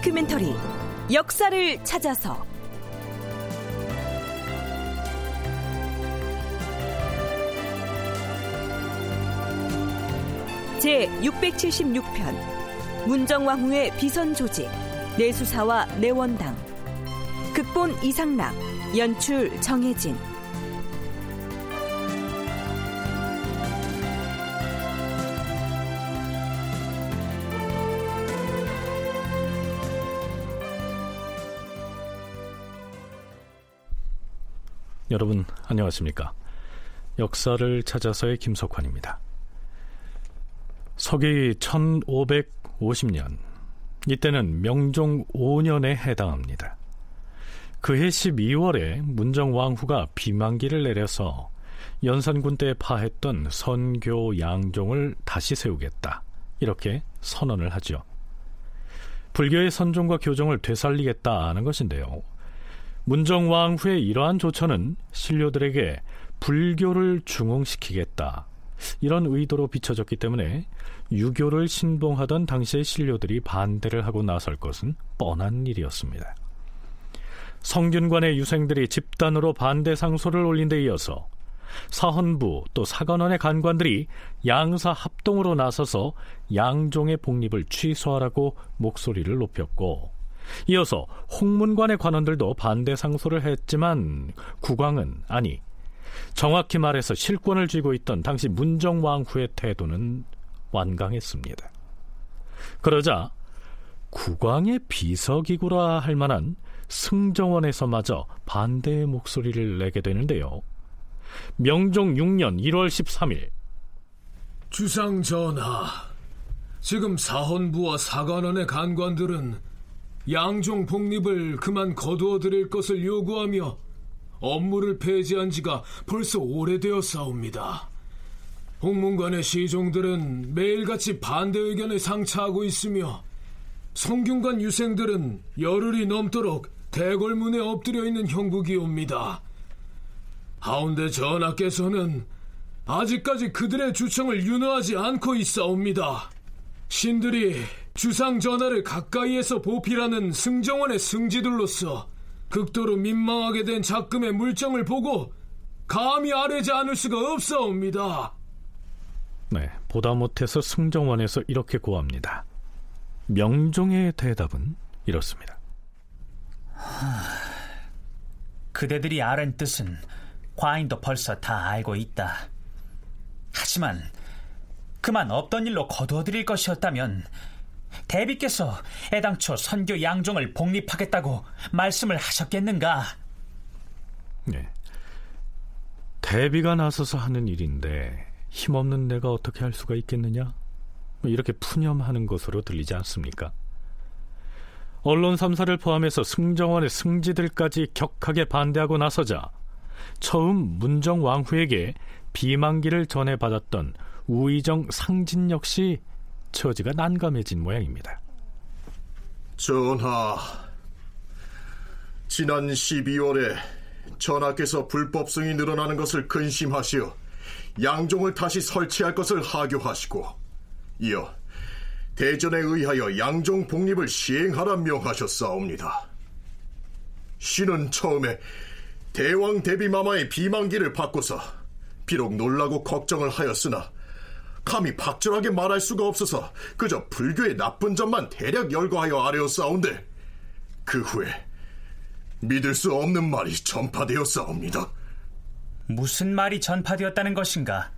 다큐멘터리 역사를 찾아서. 제 676편 문정왕후의 비선 조직 내수사와 내원당. 극본 이상락 연출 정혜진 안녕하십니까? 역사를 찾아서의 김석환입니다. 서기 1550년 이때는 명종 5년에 해당합니다. 그해 12월에 문정왕후가 비만기를 내려서 연산군 때 파했던 선교 양종을 다시 세우겠다 이렇게 선언을 하죠. 불교의 선종과 교종을 되살리겠다는 것인데요. 문정왕후의 이러한 조처는 신료들에게 불교를 중흥시키겠다 이런 의도로 비춰졌기 때문에 유교를 신봉하던 당시의 신료들이 반대를 하고 나설 것은 뻔한 일이었습니다. 성균관의 유생들이 집단으로 반대 상소를 올린 데 이어서 사헌부 또 사관원의 간관들이 양사 합동으로 나서서 양종의 복립을 취소하라고 목소리를 높였고 이어서 홍문관의 관원들도 반대 상소를 했지만 국왕은 아니 정확히 말해서 실권을 쥐고 있던 당시 문정왕후의 태도는 완강했습니다. 그러자 국왕의 비서기구라 할 만한 승정원에서마저 반대의 목소리를 내게 되는데요. 명종 6년 1월 13일 주상 전하, 지금 사헌부와 사관원의 간관들은 양종 복립을 그만 거두어 드릴 것을 요구하며 업무를 폐지한 지가 벌써 오래되었사옵니다. 홍문관의 시종들은 매일같이 반대 의견을 상차하고 있으며 성균관 유생들은 열흘이 넘도록 대궐문에 엎드려 있는 형국이옵니다. 하운데 전하께서는 아직까지 그들의 주청을 윤호하지 않고 있사옵니다. 신들이 주상 전하를 가까이에서 보필하는 승정원의 승지들로서 극도로 민망하게 된 작금의 물정을 보고 감히 아뢰지 않을 수가 없사옵니다. 네, 보다 못해서 승정원에서 이렇게 고합니다. 명종의 대답은 이렇습니다. 하... 그대들이 아는 뜻은 과인도 벌써 다 알고 있다. 하지만 그만 없던 일로 거두어드릴 것이었다면 대비께서 애당초 선교 양종을 복립하겠다고 말씀을 하셨겠는가? 네. 대비가 나서서 하는 일인데 힘없는 내가 어떻게 할 수가 있겠느냐? 뭐 이렇게 푸념하는 것으로 들리지 않습니까? 언론 3사를 포함해서 승정원의 승지들까지 격하게 반대하고 나서자 처음 문정왕후에게 비만기를 전해받았던 우의정 상진 역시 처지가 난감해진 모양입니다. 전하, 지난 12월에 전하께서 불법성이 늘어나는 것을 근심하시어 양종을 다시 설치할 것을 하교하시고 이어 대전에 의하여 양종 복립을 시행하라 명하셨사옵니다. 신은 처음에 대왕 대비마마의 비만기를 바꿔서 비록 놀라고 걱정을 하였으나 감히 박절하게 말할 수가 없어서 그저 불교의 나쁜 점만 대략 열거하여 아뢰었사온데 그 후에 믿을 수 없는 말이 전파되었사옵니다. 무슨 말이 전파되었다는 것인가?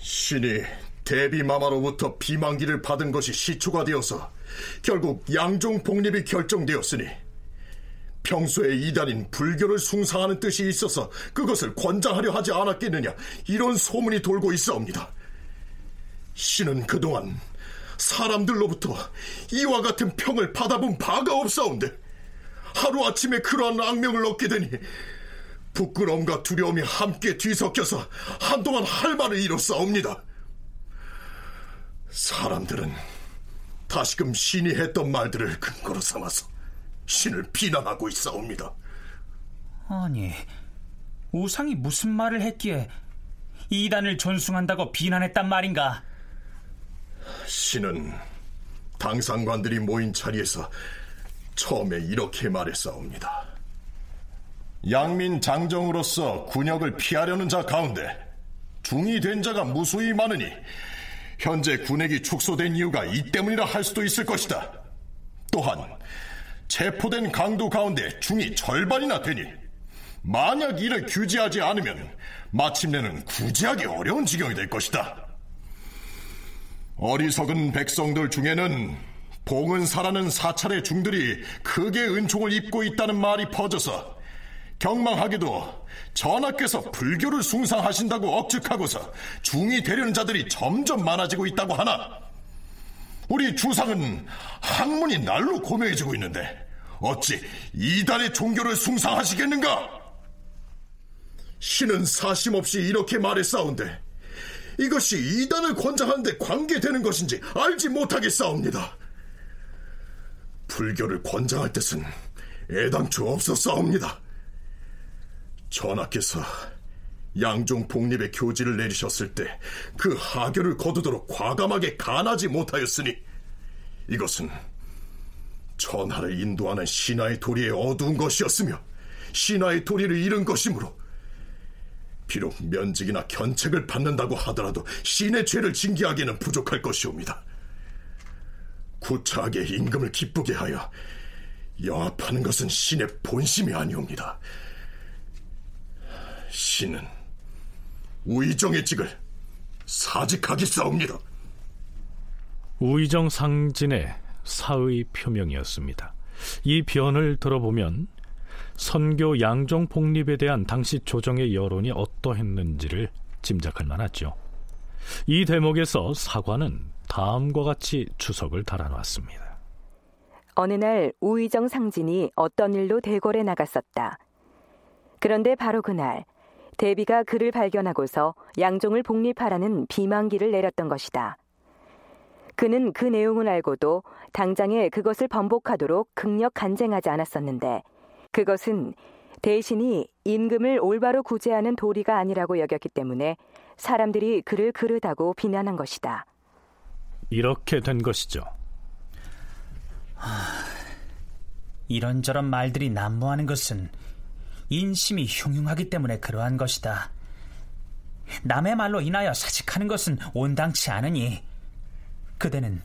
신이 대비마마로부터 비만기를 받은 것이 시초가 되어서 결국 양종 복립이 결정되었으니 평소에 이단인 불교를 숭상하는 뜻이 있어서 그것을 권장하려 하지 않았겠느냐 이런 소문이 돌고 있사옵니다. 신은 그동안 사람들로부터 이와 같은 평을 받아본 바가 없사온데 하루아침에 그러한 악명을 얻게 되니 부끄러움과 두려움이 함께 뒤섞여서 한동안 할 말을 잃었사옵니다. 사람들은 다시금 신이 했던 말들을 근거로 삼아서 신을 비난하고 있사옵니다. 아니, 우상이 무슨 말을 했기에 이단을 존숭한다고 비난했단 말인가? 신은 당상관들이 모인 자리에서 처음에 이렇게 말했사옵니다. 양민 장정으로서 군역을 피하려는 자 가운데 중이 된 자가 무수히 많으니 현재 군액이 축소된 이유가 이 때문이라 할 수도 있을 것이다. 또한 체포된 강도 가운데 중이 절반이나 되니 만약 이를 규제하지 않으면 마침내는 구제하기 어려운 지경이 될 것이다. 어리석은 백성들 중에는 봉은사라는 사찰의 중들이 크게 은총을 입고 있다는 말이 퍼져서 경망하게도 전하께서 불교를 숭상하신다고 억측하고서 중이 되려는 자들이 점점 많아지고 있다고 하나 우리 주상은 학문이 날로 고매해지고 있는데 어찌 이단의 종교를 숭상하시겠는가? 신은 사심 없이 이렇게 말했사온데 이것이 이단을 권장하는데 관계되는 것인지 알지 못하겠사옵니다. 불교를 권장할 뜻은 애당초 없었사옵니다. 전하께서 양종 복립의 교지를 내리셨을 때 그 하교를 거두도록 과감하게 간하지 못하였으니 이것은 전하를 인도하는 신하의 도리에 어두운 것이었으며 신하의 도리를 잃은 것이므로 비록 면직이나 견책을 받는다고 하더라도 신의 죄를 징계하기에는 부족할 것이옵니다. 구차하게 임금을 기쁘게 하여 영합하는 것은 신의 본심이 아니옵니다. 신은 우의정의 직을 사직하기 싸웁니다. 우의정 상진의 사의 표명이었습니다. 이 변을 들어보면 선교 양종 복립에 대한 당시 조정의 여론이 어떠했는지를 짐작할 만하죠. 이 대목에서 사관은 다음과 같이 추석을 달아놨습니다. 어느 날 우의정 상진이 어떤 일로 대궐에 나갔었다. 그런데 바로 그날 대비가 그를 발견하고서 양종을 복립하라는 비만기를 내렸던 것이다. 그는 그 내용을 알고도 당장에 그것을 번복하도록 극력 간쟁하지 않았었는데 그것은 대신이 임금을 올바로 구제하는 도리가 아니라고 여겼기 때문에 사람들이 그를 그르다고 비난한 것이다. 이렇게 된 것이죠. 하, 이런저런 말들이 난무하는 것은 인심이 흉흉하기 때문에 그러한 것이다. 남의 말로 인하여 사직하는 것은 온당치 않으니 그대는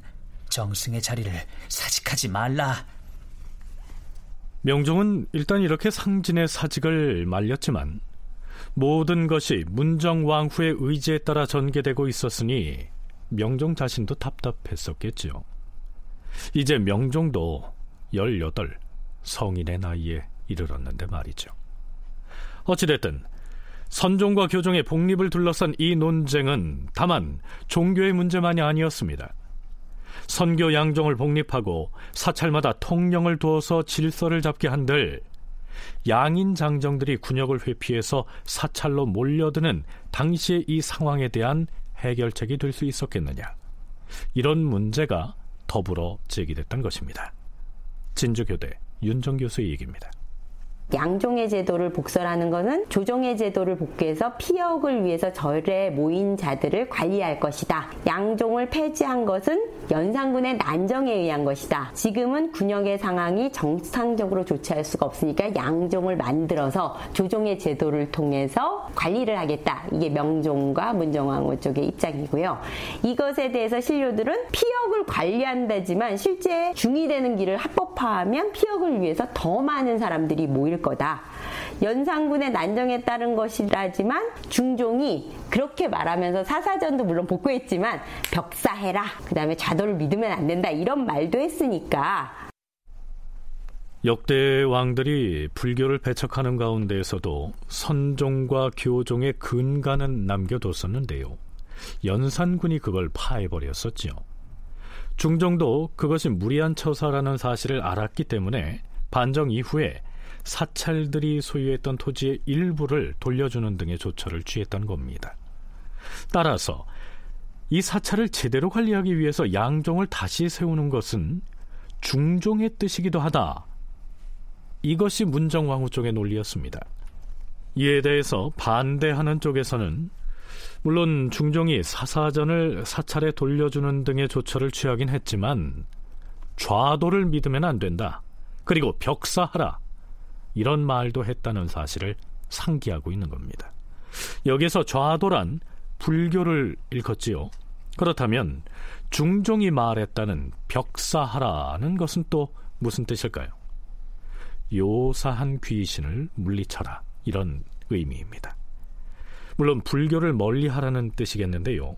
정승의 자리를 사직하지 말라. 명종은 일단 이렇게 상진의 사직을 말렸지만 모든 것이 문정왕후의 의지에 따라 전개되고 있었으니 명종 자신도 답답했었겠지요. 이제 명종도 18 성인의 나이에 이르렀는데 말이죠. 어찌됐든 선종과 교종의 복립을 둘러싼 이 논쟁은 다만 종교의 문제만이 아니었습니다. 선교 양종을 복립하고 사찰마다 통령을 두어서 질서를 잡게 한들 양인 장정들이 군역을 회피해서 사찰로 몰려드는 당시의 이 상황에 대한 해결책이 될 수 있었겠느냐 이런 문제가 더불어 제기됐던 것입니다. 진주교대 윤정 교수의 얘기입니다. 양종의 제도를 복설하는 것은 조종의 제도를 복귀해서 피역을 위해서 절에 모인 자들을 관리할 것이다. 양종을 폐지한 것은 연산군의 난정에 의한 것이다. 지금은 군역의 상황이 정상적으로 조치할 수가 없으니까 양종을 만들어서 조종의 제도를 통해서 관리를 하겠다. 이게 명종과 문정왕후 쪽의 입장이고요. 이것에 대해서 신료들은 피역을 관리한다지만 실제 중이 되는 길을 합법화하면 피역을 위해서 더 많은 사람들이 모일 거다. 연산군의 난정에 따른 것이라지만 중종이 그렇게 말하면서 사사전도 물론 복구했지만 벽사해라. 그 다음에 좌도를 믿으면 안 된다. 이런 말도 했으니까. 역대 왕들이 불교를 배척하는 가운데에서도 선종과 교종의 근간은 남겨뒀었는데요. 연산군이 그걸 파해버렸었지요. 중종도 그것이 무리한 처사라는 사실을 알았기 때문에 반정 이후에 사찰들이 소유했던 토지의 일부를 돌려주는 등의 조처를 취했던 겁니다. 따라서 이 사찰을 제대로 관리하기 위해서 양종을 다시 세우는 것은 중종의 뜻이기도 하다. 이것이 문정왕후 쪽의 논리였습니다. 이에 대해서 반대하는 쪽에서는 물론 중종이 사사전을 사찰에 돌려주는 등의 조처를 취하긴 했지만 좌도를 믿으면 안 된다. 그리고 벽사하라 이런 말도 했다는 사실을 상기하고 있는 겁니다. 여기서 좌도란 불교를 일컫지요. 그렇다면 중종이 말했다는 벽사하라는 것은 또 무슨 뜻일까요? 요사한 귀신을 물리쳐라 이런 의미입니다. 물론 불교를 멀리하라는 뜻이겠는데요.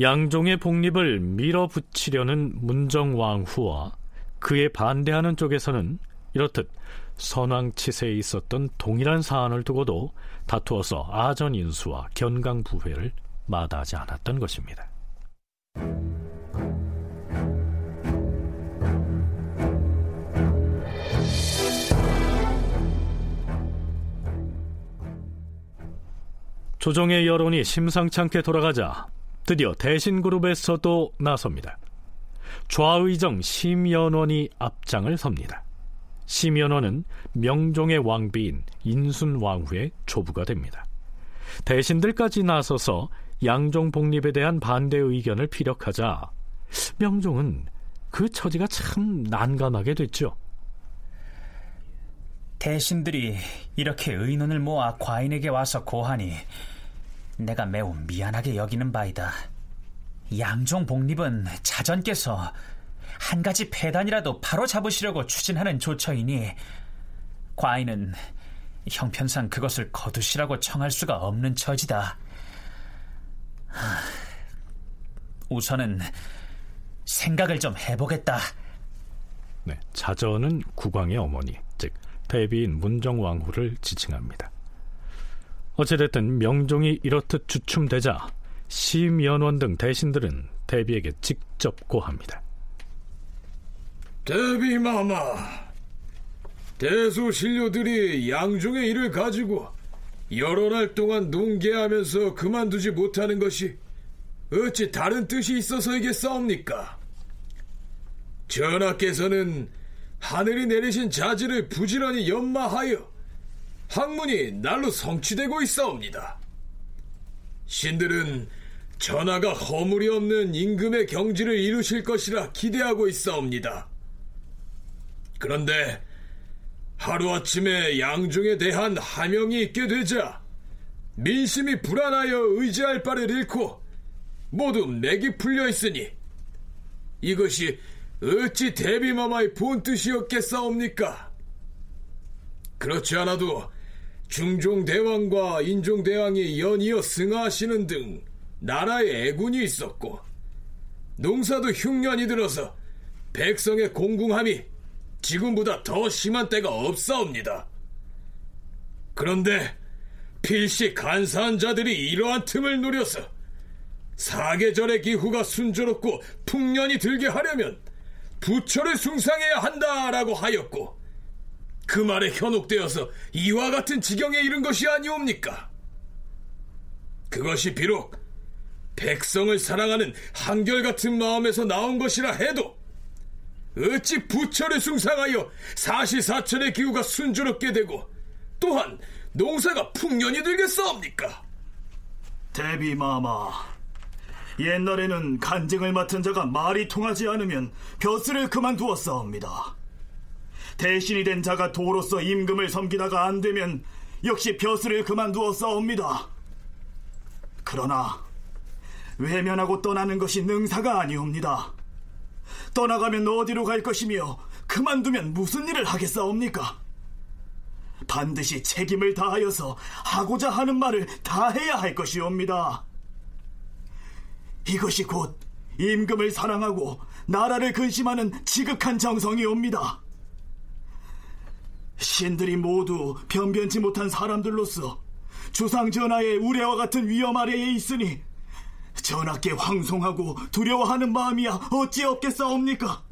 양종의 복립을 밀어붙이려는 문정왕후와 그에 반대하는 쪽에서는 이렇듯 선왕치세에 있었던 동일한 사안을 두고도 다투어서 아전인수와 견강부회를 마다하지 않았던 것입니다. 조정의 여론이 심상찮게 돌아가자 드디어 대신그룹에서도 나섭니다. 좌의정 심연원이 앞장을 섭니다. 심연원은 명종의 왕비인 인순왕후의 조부가 됩니다. 대신들까지 나서서 양종 복립에 대한 반대 의견을 피력하자 명종은 그 처지가 참 난감하게 됐죠. 대신들이 이렇게 의논을 모아 과인에게 와서 고하니 내가 매우 미안하게 여기는 바이다. 양종 복립은 자전께서 한 가지 폐단이라도 바로 잡으시려고 추진하는 조처이니 과인은 형편상 그것을 거두시라고 청할 수가 없는 처지다. 우선은 생각을 좀 해보겠다. 네, 자전은 국왕의 어머니, 즉 대비인 문정왕후를 지칭합니다. 어찌됐든 명종이 이렇듯 주춤되자 심연원 등 대신들은 대비에게 직접 고합니다. 대비마마, 대소 신료들이 양종의 일을 가지고 여러 날 동안 농계하면서 그만두지 못하는 것이 어찌 다른 뜻이 있어서이겠사옵니까? 전하께서는 하늘이 내리신 자질을 부지런히 연마하여 학문이 날로 성취되고 있사옵니다. 신들은 전하가 허물이 없는 임금의 경지를 이루실 것이라 기대하고 있사옵니다. 그런데 하루아침에 양중에 대한 하명이 있게 되자 민심이 불안하여 의지할 바를 잃고 모두 맥이 풀려 있으니 이것이 어찌 대비마마의 본 뜻이었겠사옵니까? 그렇지 않아도 중종대왕과 인종대왕이 연이어 승하하시는 등 나라에 애군이 있었고 농사도 흉년이 들어서 백성의 공궁함이 지금보다 더 심한 때가 없사옵니다. 그런데 필시 간사한 자들이 이러한 틈을 노려서 사계절의 기후가 순조롭고 풍년이 들게 하려면 부처를 숭상해야 한다라고 하였고 그 말에 현혹되어서 이와 같은 지경에 이른 것이 아니옵니까? 그것이 비록 백성을 사랑하는 한결같은 마음에서 나온 것이라 해도 어찌 부처를 숭상하여 사시사철의 기후가 순조롭게 되고 또한 농사가 풍년이 들겠사옵니까? 대비마마 옛날에는 간증을 맡은 자가 말이 통하지 않으면 벼슬을 그만두었사옵니다 대신이 된 자가 도로서 임금을 섬기다가 안 되면 역시 벼슬을 그만두어 싸웁니다. 그러나 외면하고 떠나는 것이 능사가 아니옵니다. 떠나가면 어디로 갈 것이며 그만두면 무슨 일을 하겠사옵니까? 반드시 책임을 다하여서 하고자 하는 말을 다 해야 할 것이옵니다. 이것이 곧 임금을 사랑하고 나라를 근심하는 지극한 정성이옵니다. 신들이 모두 변변치 못한 사람들로서 주상 전하의 우레와 같은 위험 아래에 있으니 전하께 황송하고 두려워하는 마음이야 어찌 없겠사옵니까?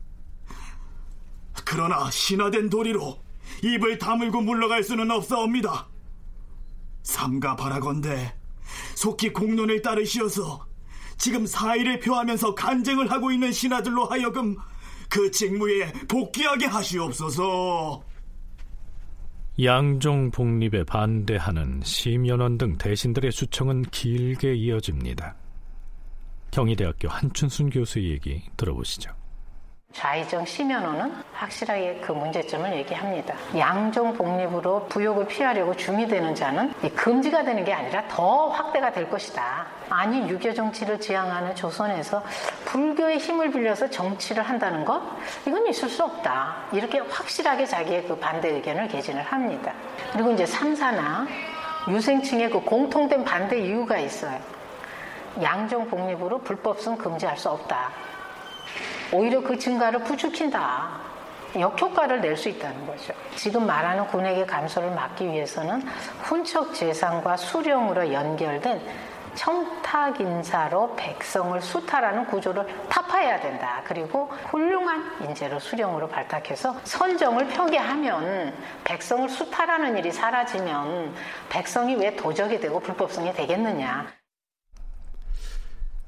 그러나 신화된 도리로 입을 다물고 물러갈 수는 없사옵니다. 삼가 바라건대 속히 공론을 따르시어서 지금 사의를 표하면서 간쟁을 하고 있는 신하들로 하여금 그 직무에 복귀하게 하시옵소서. 양종 복립에 반대하는 심연원 등 대신들의 수청은 길게 이어집니다. 경희대학교 한춘순 교수의 얘기 들어보시죠. 좌의정 심연호는 확실하게 그 문제점을 얘기합니다. 양종 복립으로 부욕을 피하려고 중이되는 자는 금지가 되는 게 아니라 더 확대가 될 것이다. 아니 유교 정치를 지향하는 조선에서 불교의 힘을 빌려서 정치를 한다는 것 이건 있을 수 없다. 이렇게 확실하게 자기의 그 반대 의견을 개진을 합니다. 그리고 이제 삼사나 유생층의 그 공통된 반대 이유가 있어요. 양종 복립으로 불법성 금지할 수 없다. 오히려 그 증가를 부추킨다. 역효과를 낼 수 있다는 거죠. 지금 말하는 군액의 감소를 막기 위해서는 훈척 재산과 수령으로 연결된 청탁 인사로 백성을 수탈하는 구조를 타파해야 된다. 그리고 훌륭한 인재로 수령으로 발탁해서 선정을 표기하면 백성을 수탈하는 일이 사라지면 백성이 왜 도적이 되고 불법성이 되겠느냐.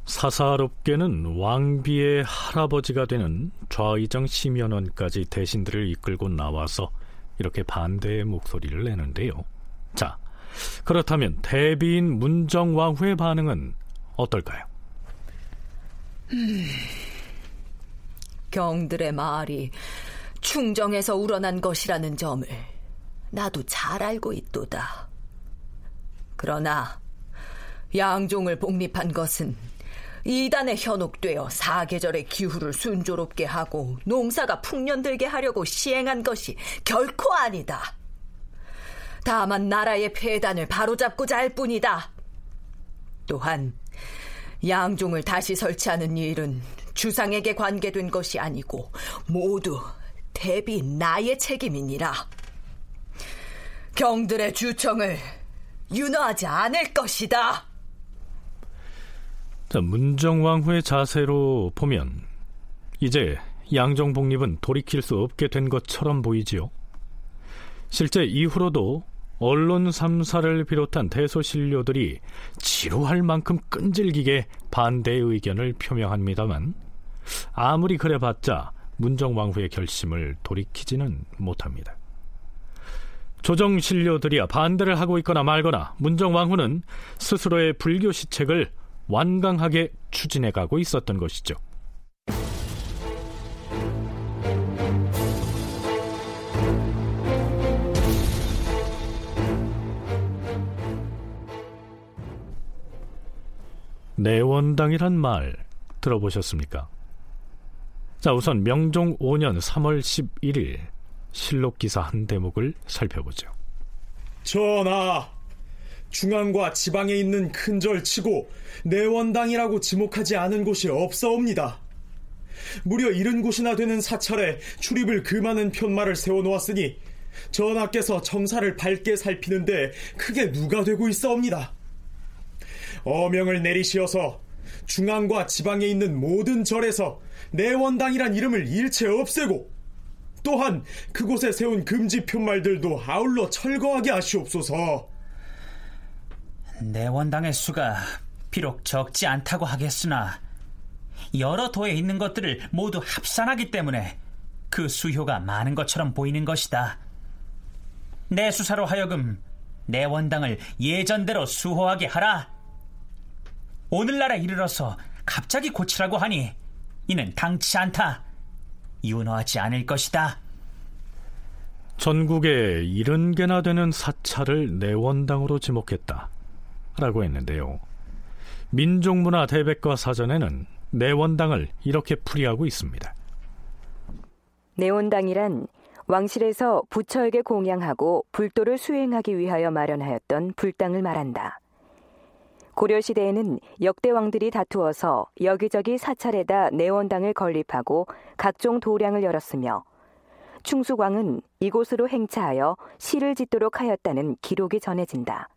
사사롭게는 왕비의 할아버지가 되는 좌의정 심연원까지 대신들을 이끌고 나와서 이렇게 반대의 목소리를 내는데요. 자, 그렇다면 대비인 문정왕후의 반응은 어떨까요? 음, 경들의 말이 충정에서 우러난 것이라는 점을 나도 잘 알고 있도다. 그러나 양종을 복립한 것은 이단에 현혹되어 사계절의 기후를 순조롭게 하고 농사가 풍년들게 하려고 시행한 것이 결코 아니다. 다만 나라의 폐단을 바로잡고자 할 뿐이다. 또한 양종을 다시 설치하는 일은 주상에게 관계된 것이 아니고 모두 대비 나의 책임이니라. 경들의 주청을 윤호하지 않을 것이다. 자, 문정왕후의 자세로 보면 이제 양종 복립은 돌이킬 수 없게 된 것처럼 보이지요. 실제 이후로도 언론 3사를 비롯한 대소신료들이 지루할 만큼 끈질기게 반대 의견을 표명합니다만 아무리 그래봤자 문정왕후의 결심을 돌이키지는 못합니다. 조정신료들이야 반대를 하고 있거나 말거나 문정왕후는 스스로의 불교 시책을 완강하게 추진해 가고 있었던 것이죠. 내원당이란 말 들어보셨습니까? 자, 우선 명종 5년 3월 11일 실록 기사 한 대목을 살펴보죠. 전하, 중앙과 지방에 있는 큰 절치고 내원당이라고 지목하지 않은 곳이 없사옵니다. 무려 이른 곳이나 되는 사찰에 출입을 금하는 편말을 세워놓았으니 전하께서 점사를 밝게 살피는데 크게 누가 되고 있사옵니다. 어명을 내리시어서 중앙과 지방에 있는 모든 절에서 내원당이란 이름을 일체 없애고 또한 그곳에 세운 금지 편말들도 아울러 철거하게 하시옵소서. 내원당의 수가 비록 적지 않다고 하겠으나 여러 도에 있는 것들을 모두 합산하기 때문에 그 수효가 많은 것처럼 보이는 것이다. 내 수사로 하여금 내 원당을 예전대로 수호하게 하라. 오늘날에 이르러서 갑자기 고치라고 하니 이는 당치 않다. 윤호하지 않을 것이다. 전국에 이른 개나 되는 사찰을 내원당으로 지목했다. 라고 했는데요. 민족문화 대백과 사전에는 내원당을 이렇게 풀이하고 있습니다. 내원당이란 왕실에서 부처에게 공양하고 불도를 수행하기 위하여 마련하였던 불당을 말한다. 고려시대에는 역대 왕들이 다투어서 여기저기 사찰에다 내원당을 건립하고 각종 도량을 열었으며 충숙왕은 이곳으로 행차하여 시를 짓도록 하였다는 기록이 전해진다.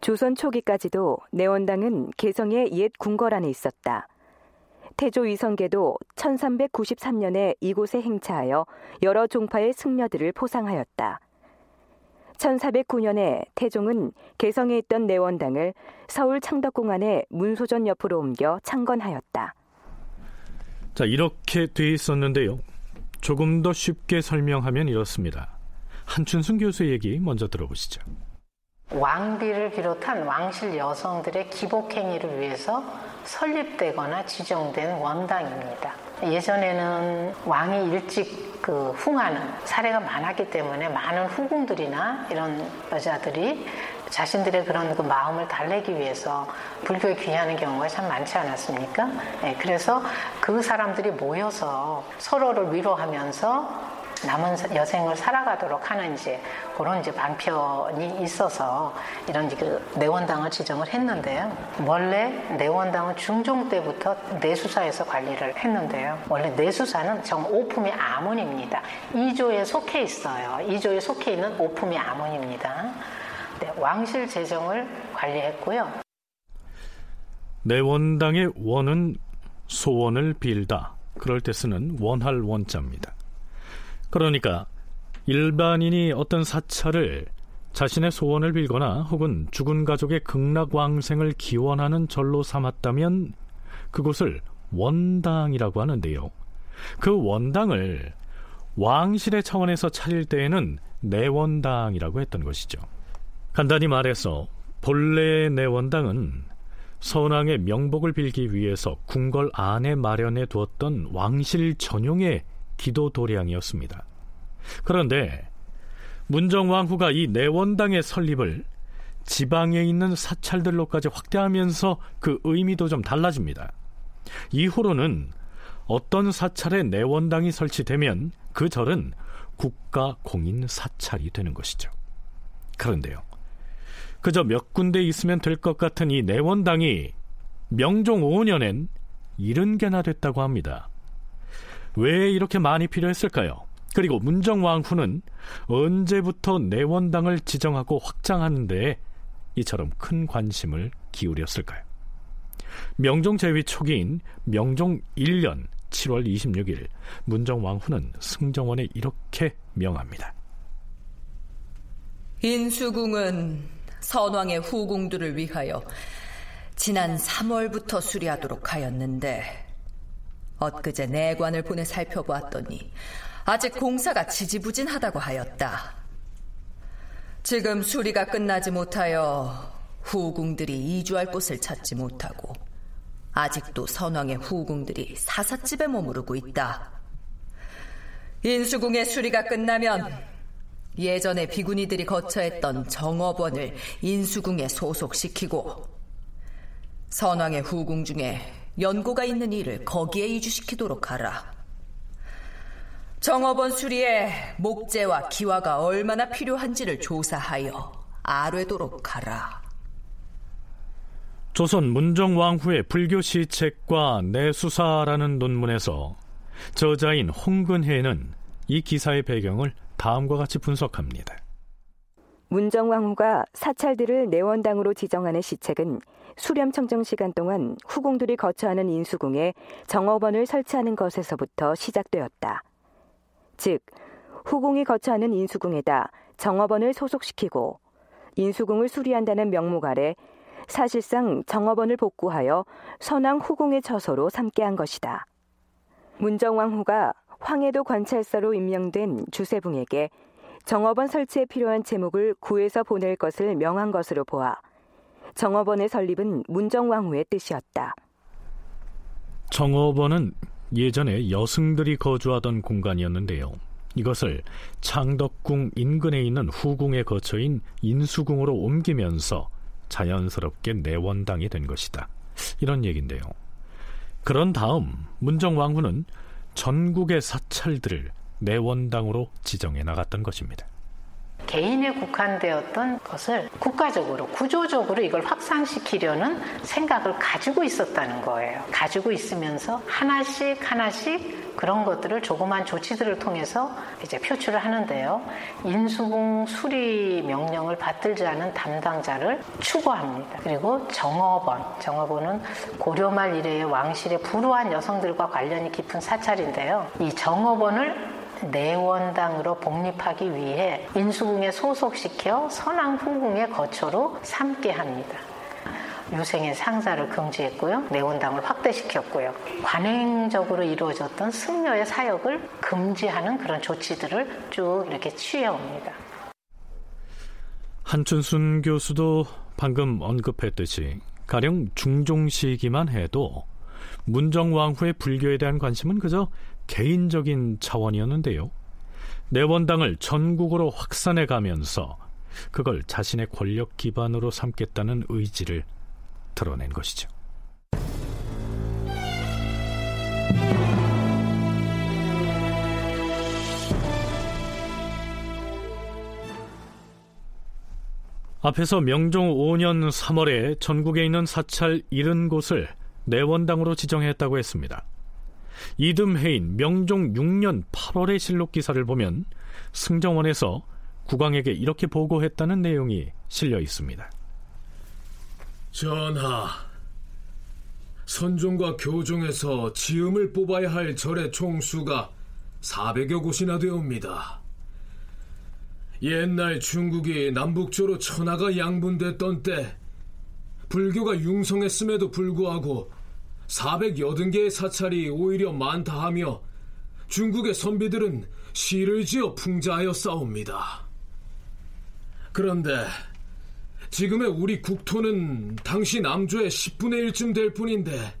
조선 초기까지도 내원당은 개성의 옛 궁궐 안에 있었다. 태조 이성계도 1393년에 이곳에 행차하여 여러 종파의 승려들을 포상하였다. 1409년에 태종은 개성에 있던 내원당을 서울 창덕궁 안의 문소전 옆으로 옮겨 창건하였다. 자, 이렇게 돼 있었는데요. 조금 더 쉽게 설명하면 이렇습니다. 한춘순 교수의 얘기 먼저 들어보시죠. 왕비를 비롯한 왕실 여성들의 기복 행위를 위해서 설립되거나 지정된 원당입니다. 예전에는 왕이 일찍 그 흥하는 사례가 많았기 때문에 많은 후궁들이나 이런 여자들이 자신들의 그런 그 마음을 달래기 위해서 불교에 귀하는 경우가 참 많지 않았습니까? 네, 그래서 그 사람들이 모여서 서로를 위로하면서 남은 여생을 살아가도록 하는 이제 그런 이제 방편이 있어서 이런 그 내원당을 지정을 했는데요. 원래 내원당은 중종 때부터 내수사에서 관리를 했는데요. 원래 내수사는 정 오품의 아문입니다. 2조에 속해 있어요. 2조에 속해 있는 오품의 아문입니다. 네, 왕실 재정을 관리했고요. 내원당의 원은 소원을 빌다. 그럴 때 쓰는 원할 원자입니다. 그러니까 일반인이 어떤 사찰을 자신의 소원을 빌거나 혹은 죽은 가족의 극락왕생을 기원하는 절로 삼았다면 그곳을 원당이라고 하는데요. 그 원당을 왕실의 차원에서 차릴 때에는 내원당이라고 했던 것이죠. 간단히 말해서 본래의 내원당은 선왕의 명복을 빌기 위해서 궁궐 안에 마련해 두었던 왕실 전용의 기도 도량이었습니다. 그런데 문정왕후가 이 내원당의 설립을 지방에 있는 사찰들로까지 확대하면서 그 의미도 좀 달라집니다. 이후로는 어떤 사찰에 내원당이 설치되면 그 절은 국가 공인 사찰이 되는 것이죠. 그런데요. 그저 몇 군데 있으면 될 것 같은 이 내원당이 명종 5년엔 70개나 됐다고 합니다. 왜 이렇게 많이 필요했을까요? 그리고 문정왕 후는 언제부터 내원당을 지정하고 확장하는데 이처럼 큰 관심을 기울였을까요? 명종 제위 초기인 명종 1년 7월 26일 문정왕 후는 승정원에 이렇게 명합니다. 인수궁은 선왕의 후궁들을 위하여 지난 3월부터 수리하도록 하였는데 엊그제 내관을 보내 살펴보았더니 아직 공사가 지지부진하다고 하였다. 지금 수리가 끝나지 못하여 후궁들이 이주할 곳을 찾지 못하고 아직도 선왕의 후궁들이 사삿집에 머무르고 있다. 인수궁의 수리가 끝나면 예전에 비구니들이 거처했던 정업원을 인수궁에 소속시키고 선왕의 후궁 중에 연고가 있는 일을 거기에 이주시키도록 하라. 정업원 수리에 목재와 기와가 얼마나 필요한지를 조사하여 아뢰도록 하라. 조선 문정왕후의 불교 시책과 내수사라는 논문에서 저자인 홍근혜는 이 기사의 배경을 다음과 같이 분석합니다. 문정왕후가 사찰들을 내원당으로 지정하는 시책은 수렴 청정 시간 동안 후궁들이 거처하는 인수궁에 정업원을 설치하는 것에서부터 시작되었다. 즉, 후궁이 거처하는 인수궁에다 정업원을 소속시키고 인수궁을 수리한다는 명목 아래 사실상 정업원을 복구하여 선왕 후궁의 처소로 삼게 한 것이다. 문정왕후가 황해도 관찰사로 임명된 주세붕에게 정업원 설치에 필요한 제목을 구해서 보낼 것을 명한 것으로 보아 정업원의 설립은 문정왕후의 뜻이었다. 정업원은 예전에 여승들이 거주하던 공간이었는데요. 이것을 창덕궁 인근에 있는 후궁의 거처인 인수궁으로 옮기면서 자연스럽게 내원당이 된 것이다. 이런 얘기인데요. 그런 다음 문정왕후는 전국의 사찰들을 내원당으로 지정해 나갔던 것입니다. 개인에 국한되었던 것을 국가적으로 구조적으로 이걸 확산시키려는 생각을 가지고 있었다는 거예요. 가지고 있으면서 하나씩 하나씩 그런 것들을 조그만 조치들을 통해서 이제 표출을 하는데요. 인수궁 수리 명령을 받들지 않은 담당자를 추구합니다. 그리고 정업원, 정업원은 고려말 이래의 왕실의 불우한 여성들과 관련이 깊은 사찰인데요. 이 정업원을 내원당으로 복립하기 위해 인수궁에 소속시켜 선왕 후궁의 거처로 삼게 합니다. 유생의 상사를 금지했고요. 내원당을 확대시켰고요. 관행적으로 이루어졌던 승려의 사역을 금지하는 그런 조치들을 쭉 이렇게 취해옵니다. 한춘순 교수도 방금 언급했듯이 가령 중종 시기만 해도 문정왕후의 불교에 대한 관심은 그저 개인적인 차원이었는데요. 내원당을 전국으로 확산해 가면서 그걸 자신의 권력 기반으로 삼겠다는 의지를 드러낸 것이죠. 앞에서 명종 5년 3월에 전국에 있는 사찰 70곳을 내원당으로 지정했다고 했습니다. 이듬해인 명종 6년 8월의 실록 기사를 보면 승정원에서 국왕에게 이렇게 보고했다는 내용이 실려 있습니다. 전하, 선종과 교종에서 지음을 뽑아야 할 절의 총수가 400여 곳이나 되옵니다. 옛날 중국이 남북조로 천하가 양분됐던 때 불교가 융성했음에도 불구하고 480개의 사찰이 오히려 많다 하며 중국의 선비들은 시를 지어 풍자하여 싸웁니다. 그런데 지금의 우리 국토는 당시 남조의 10분의 1쯤 될 뿐인데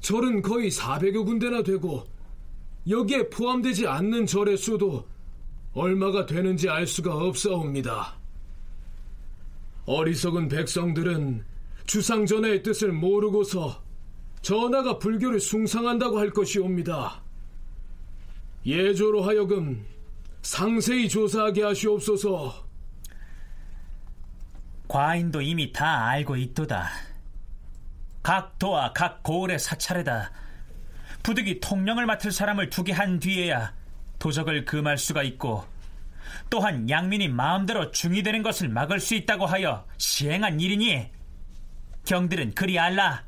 절은 거의 400여 군데나 되고 여기에 포함되지 않는 절의 수도 얼마가 되는지 알 수가 없사옵니다. 어리석은 백성들은 주상전하의 뜻을 모르고서 전하가 불교를 숭상한다고 할 것이옵니다. 예조로 하여금 상세히 조사하게 하시옵소서. 과인도 이미 다 알고 있도다. 각 도와 각 고을의 사찰에다 부득이 통령을 맡을 사람을 두게 한 뒤에야 도적을 금할 수가 있고 또한 양민이 마음대로 중이 되는 것을 막을 수 있다고 하여 시행한 일이니 경들은 그리 알라.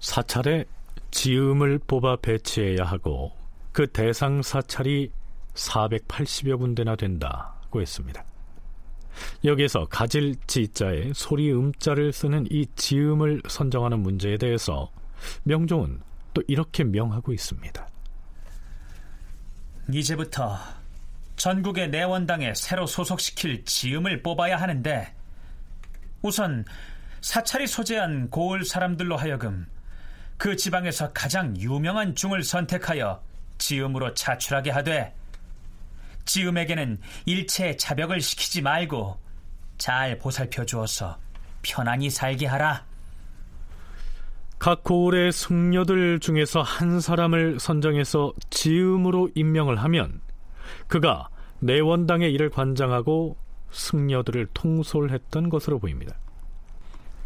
사찰에 지음을 뽑아 배치해야 하고 그 대상 사찰이 480여 군데나 된다고 했습니다. 여기에서 가질 지자에 소리 음자를 쓰는 이 지음을 선정하는 문제에 대해서 명종은 또 이렇게 명하고 있습니다. 이제부터 전국의 내원당에 새로 소속시킬 지음을 뽑아야 하는데 우선 사찰이 소재한 고을 사람들로 하여금 그 지방에서 가장 유명한 중을 선택하여 지음으로 차출하게 하되 지음에게는 일체 자벽을 시키지 말고 잘 보살펴 주어서 편안히 살게 하라. 각 고을의 승려들 중에서 한 사람을 선정해서 지음으로 임명을 하면 그가 내원당의 일을 관장하고 승려들을 통솔했던 것으로 보입니다.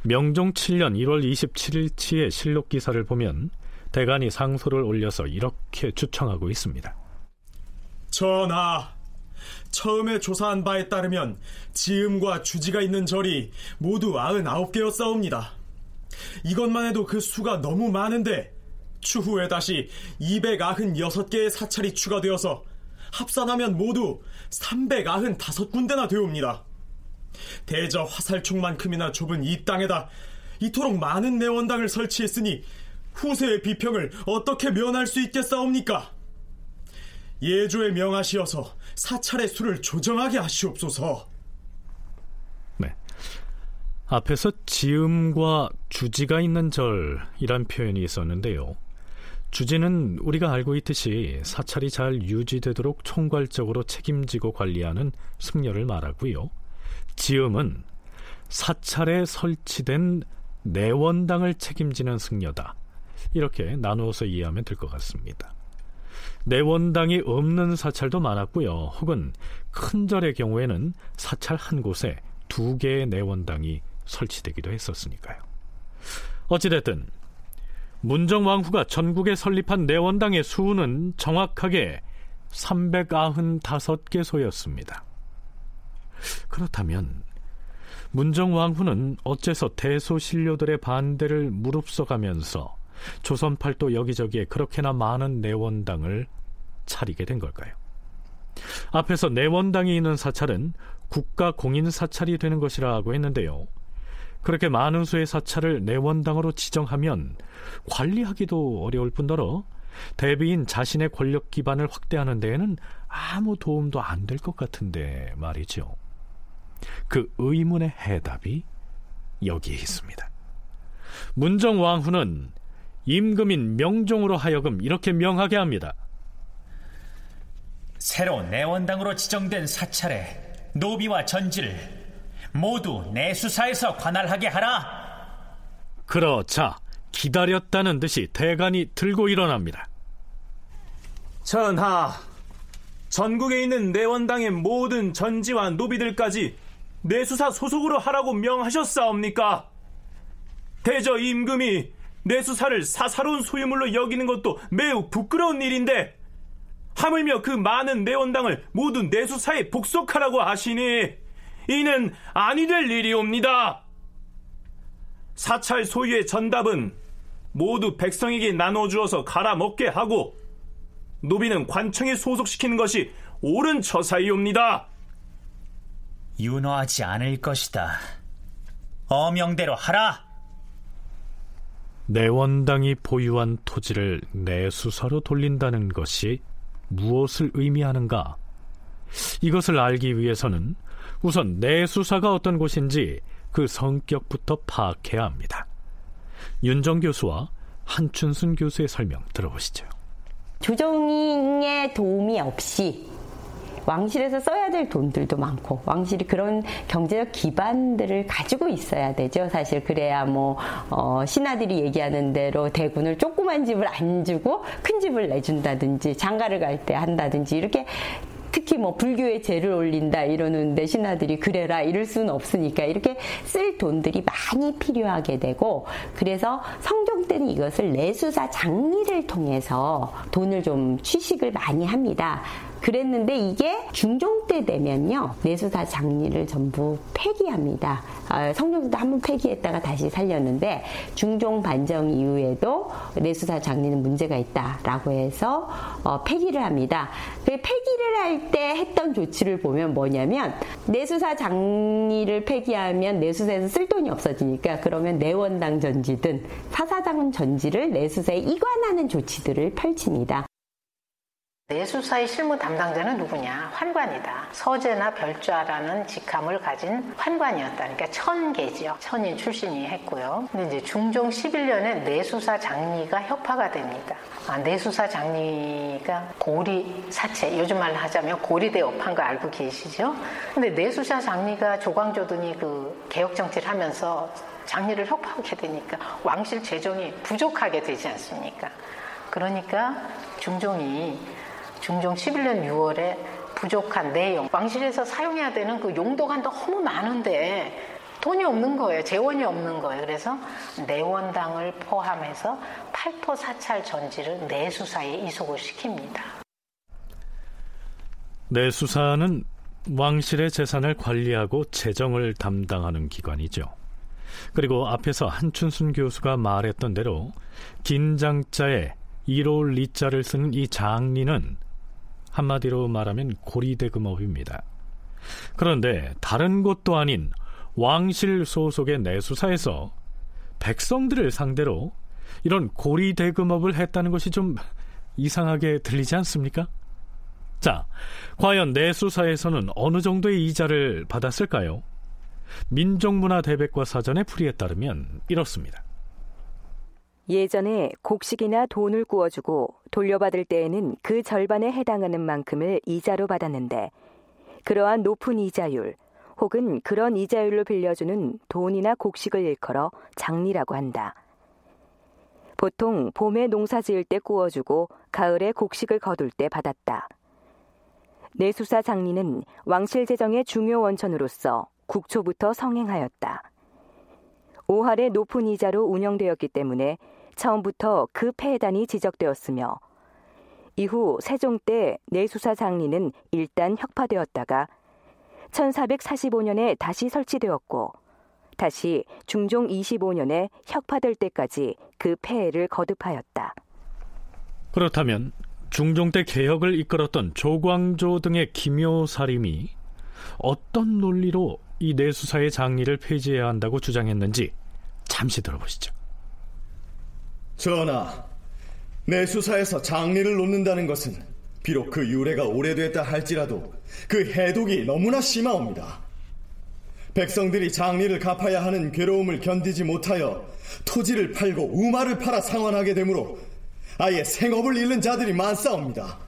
명종 7년 1월 27일치의 실록 기사를 보면 대간이 상소를 올려서 이렇게 추청하고 있습니다. 전하, 처음에 조사한 바에 따르면 지음과 주지가 있는 절이 모두 99개였사옵니다. 이것만 해도 그 수가 너무 많은데 추후에 다시 296개의 사찰이 추가되어서 합산하면 모두 395군데나 되옵니다. 대저 화살촉만큼이나 좁은 이 땅에다 이토록 많은 내원당을 설치했으니 후세의 비평을 어떻게 면할 수 있겠사옵니까? 예조의 명하시어서 사찰의 수를 조정하게 하시옵소서. 네. 앞에서 지음과 주지가 있는 절이란 표현이 있었는데요. 주지는 우리가 알고 있듯이 사찰이 잘 유지되도록 총괄적으로 책임지고 관리하는 승려를 말하고요. 지음은 사찰에 설치된 내원당을 책임지는 승려다. 이렇게 나누어서 이해하면 될 것 같습니다. 내원당이 없는 사찰도 많았고요. 혹은 큰 절의 경우에는 사찰 한 곳에 두 개의 내원당이 설치되기도 했었으니까요. 어찌됐든 문정왕후가 전국에 설립한 내원당의 수는 정확하게 395개소였습니다. 그렇다면 문정 왕후는 어째서 대소신료들의 반대를 무릅써가면서 조선 팔도 여기저기에 그렇게나 많은 내원당을 차리게 된 걸까요? 앞에서 내원당이 있는 사찰은 국가 공인 사찰이 되는 것이라고 했는데요. 그렇게 많은 수의 사찰을 내원당으로 지정하면 관리하기도 어려울 뿐더러 대비인 자신의 권력 기반을 확대하는 데에는 아무 도움도 안 될 것 같은데 말이죠. 그 의문의 해답이 여기에 있습니다. 문정 왕후는 임금인 명종으로 하여금 이렇게 명하게 합니다. 새로 내원당으로 지정된 사찰에 노비와 전지를 모두 내 수사에서 관할하게 하라. 그러자 기다렸다는 듯이 대간이 들고 일어납니다. 전하, 전국에 있는 내원당의 모든 전지와 노비들까지 내수사 소속으로 하라고 명하셨사옵니까? 대저 임금이 내수사를 사사로운 소유물로 여기는 것도 매우 부끄러운 일인데 하물며 그 많은 내원당을 모두 내수사에 복속하라고 하시니 이는 아니 될 일이옵니다. 사찰 소유의 전답은 모두 백성에게 나눠주어서 갈아먹게 하고 노비는 관청에 소속시키는 것이 옳은 처사이옵니다. 윤호하지 않을 것이다. 어명대로 하라. 내원당이 보유한 토지를 내수사로 돌린다는 것이 무엇을 의미하는가? 이것을 알기 위해서는 우선 내수사가 어떤 곳인지 그 성격부터 파악해야 합니다. 윤정 교수와 한춘순 교수의 설명 들어보시죠. 조정의 도움이 없이 왕실에서 써야 될 돈들도 많고 왕실이 그런 경제적 기반들을 가지고 있어야 되죠. 사실 그래야 뭐 어, 신하들이 얘기하는 대로 대군을 조그만 집을 안 주고 큰 집을 내준다든지 장가를 갈 때 한다든지 이렇게 특히 뭐 불교에 죄를 올린다 이러는데 신하들이 그래라 이럴 수는 없으니까 이렇게 쓸 돈들이 많이 필요하게 되고 그래서 성종 때는 이것을 내수사 장리를 통해서 돈을 좀 취식을 많이 합니다. 그랬는데 이게 중종 때 되면요 내수사 장리를 전부 폐기합니다. 아, 성종 때도 한 번 폐기했다가 다시 살렸는데 중종 반정 이후에도 내수사 장리는 문제가 있다라고 해서 어, 폐기를 합니다. 그 폐기를 할 때 했던 조치를 보면 뭐냐면 내수사 장리를 폐기하면 내수사에서 쓸 돈이 없어지니까 그러면 내원당 전지든 사사장 전지를 내수사에 이관하는 조치들을 펼칩니다. 내수사의 실무 담당자는 누구냐? 환관이다. 서재나 별좌라는 직함을 가진 환관이었다. 그러니까 천계지요. 천인 출신이 했고요. 근데 이제 중종 11년에 내수사 장리가 협파가 됩니다. 아, 내수사 장리가 고리 사체, 요즘 말로 하자면 고리대 업한 거 알고 계시죠? 근데 내수사 장리가 조광조든이 그 개혁 정치를 하면서 장리를 협파하게 되니까 왕실 재정이 부족하게 되지 않습니까? 그러니까 중종이 중종 11년 6월에 부족한 내용, 왕실에서 사용해야 되는 그 용도가 너무 많은데 돈이 없는 거예요. 재원이 없는 거예요. 그래서 내원당을 포함해서 팔토 사찰 전지를 내수사에 이속을 시킵니다. 내수사는 왕실의 재산을 관리하고 재정을 담당하는 기관이죠. 그리고 앞에서 한춘순 교수가 말했던 대로 긴장자에 이로울 리자를 쓰는 이 장리는 한마디로 말하면 고리대금업입니다. 그런데 다른 곳도 아닌 왕실 소속의 내수사에서 백성들을 상대로 이런 고리대금업을 했다는 것이 좀 이상하게 들리지 않습니까? 자, 과연 내수사에서는 어느 정도의 이자를 받았을까요? 민족문화대백과 사전의 풀이에 따르면 이렇습니다. 예전에 곡식이나 돈을 구워주고 돌려받을 때에는 그 절반에 해당하는 만큼을 이자로 받았는데 그러한 높은 이자율 혹은 그런 이자율로 빌려주는 돈이나 곡식을 일컬어 장리라고 한다. 보통 봄에 농사 지을 때 구워주고 가을에 곡식을 거둘 때 받았다. 내수사 장리는 왕실 재정의 중요 원천으로서 국초부터 성행하였다. 5할의 높은 이자로 운영되었기 때문에 처음부터 그 폐해단이 지적되었으며 이후 세종 때 내수사 장리는 일단 혁파되었다가 1445년에 다시 설치되었고 다시 중종 25년에 혁파될 때까지 그 폐해를 거듭하였다. 그렇다면 중종 때 개혁을 이끌었던 조광조 등의 기묘사림이 어떤 논리로 이 내수사의 장리를 폐지해야 한다고 주장했는지 잠시 들어보시죠. 전하, 내 수사에서 장리를 놓는다는 것은 비록 그 유래가 오래됐다 할지라도 그 해독이 너무나 심하옵니다. 백성들이 장리를 갚아야 하는 괴로움을 견디지 못하여 토지를 팔고 우마를 팔아 상환하게 되므로 아예 생업을 잃는 자들이 많사옵니다.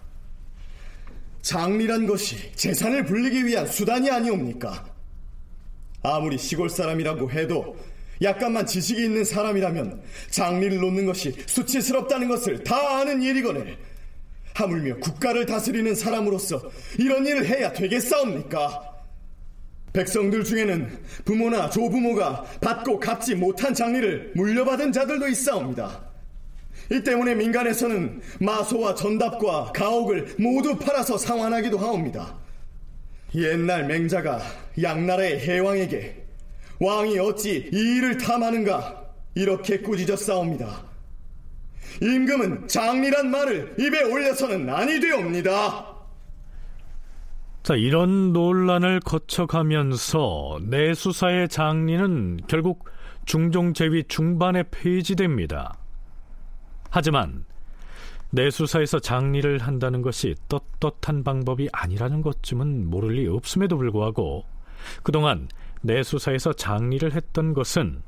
장리란 것이 재산을 불리기 위한 수단이 아니옵니까? 아무리 시골 사람이라고 해도 약간만 지식이 있는 사람이라면 장리를 놓는 것이 수치스럽다는 것을 다 아는 일이거늘 하물며 국가를 다스리는 사람으로서 이런 일을 해야 되겠사옵니까? 백성들 중에는 부모나 조부모가 받고 갚지 못한 장리를 물려받은 자들도 있사옵니다. 이 때문에 민간에서는 마소와 전답과 가옥을 모두 팔아서 상환하기도 하옵니다. 옛날 맹자가 양나라의 해왕에게 왕이 어찌 이 일을 탐하는가 이렇게 꾸짖었사옵니다. 임금은 장리란 말을 입에 올려서는 아니 되옵니다. 자, 이런 논란을 거쳐가면서 내수사의 장리는 결국 중종제위 중반에 폐지됩니다. 하지만 내수사에서 장리를 한다는 것이 떳떳한 방법이 아니라는 것쯤은 모를 리 없음에도 불구하고 그동안 내수사에서 장리를 했던 것은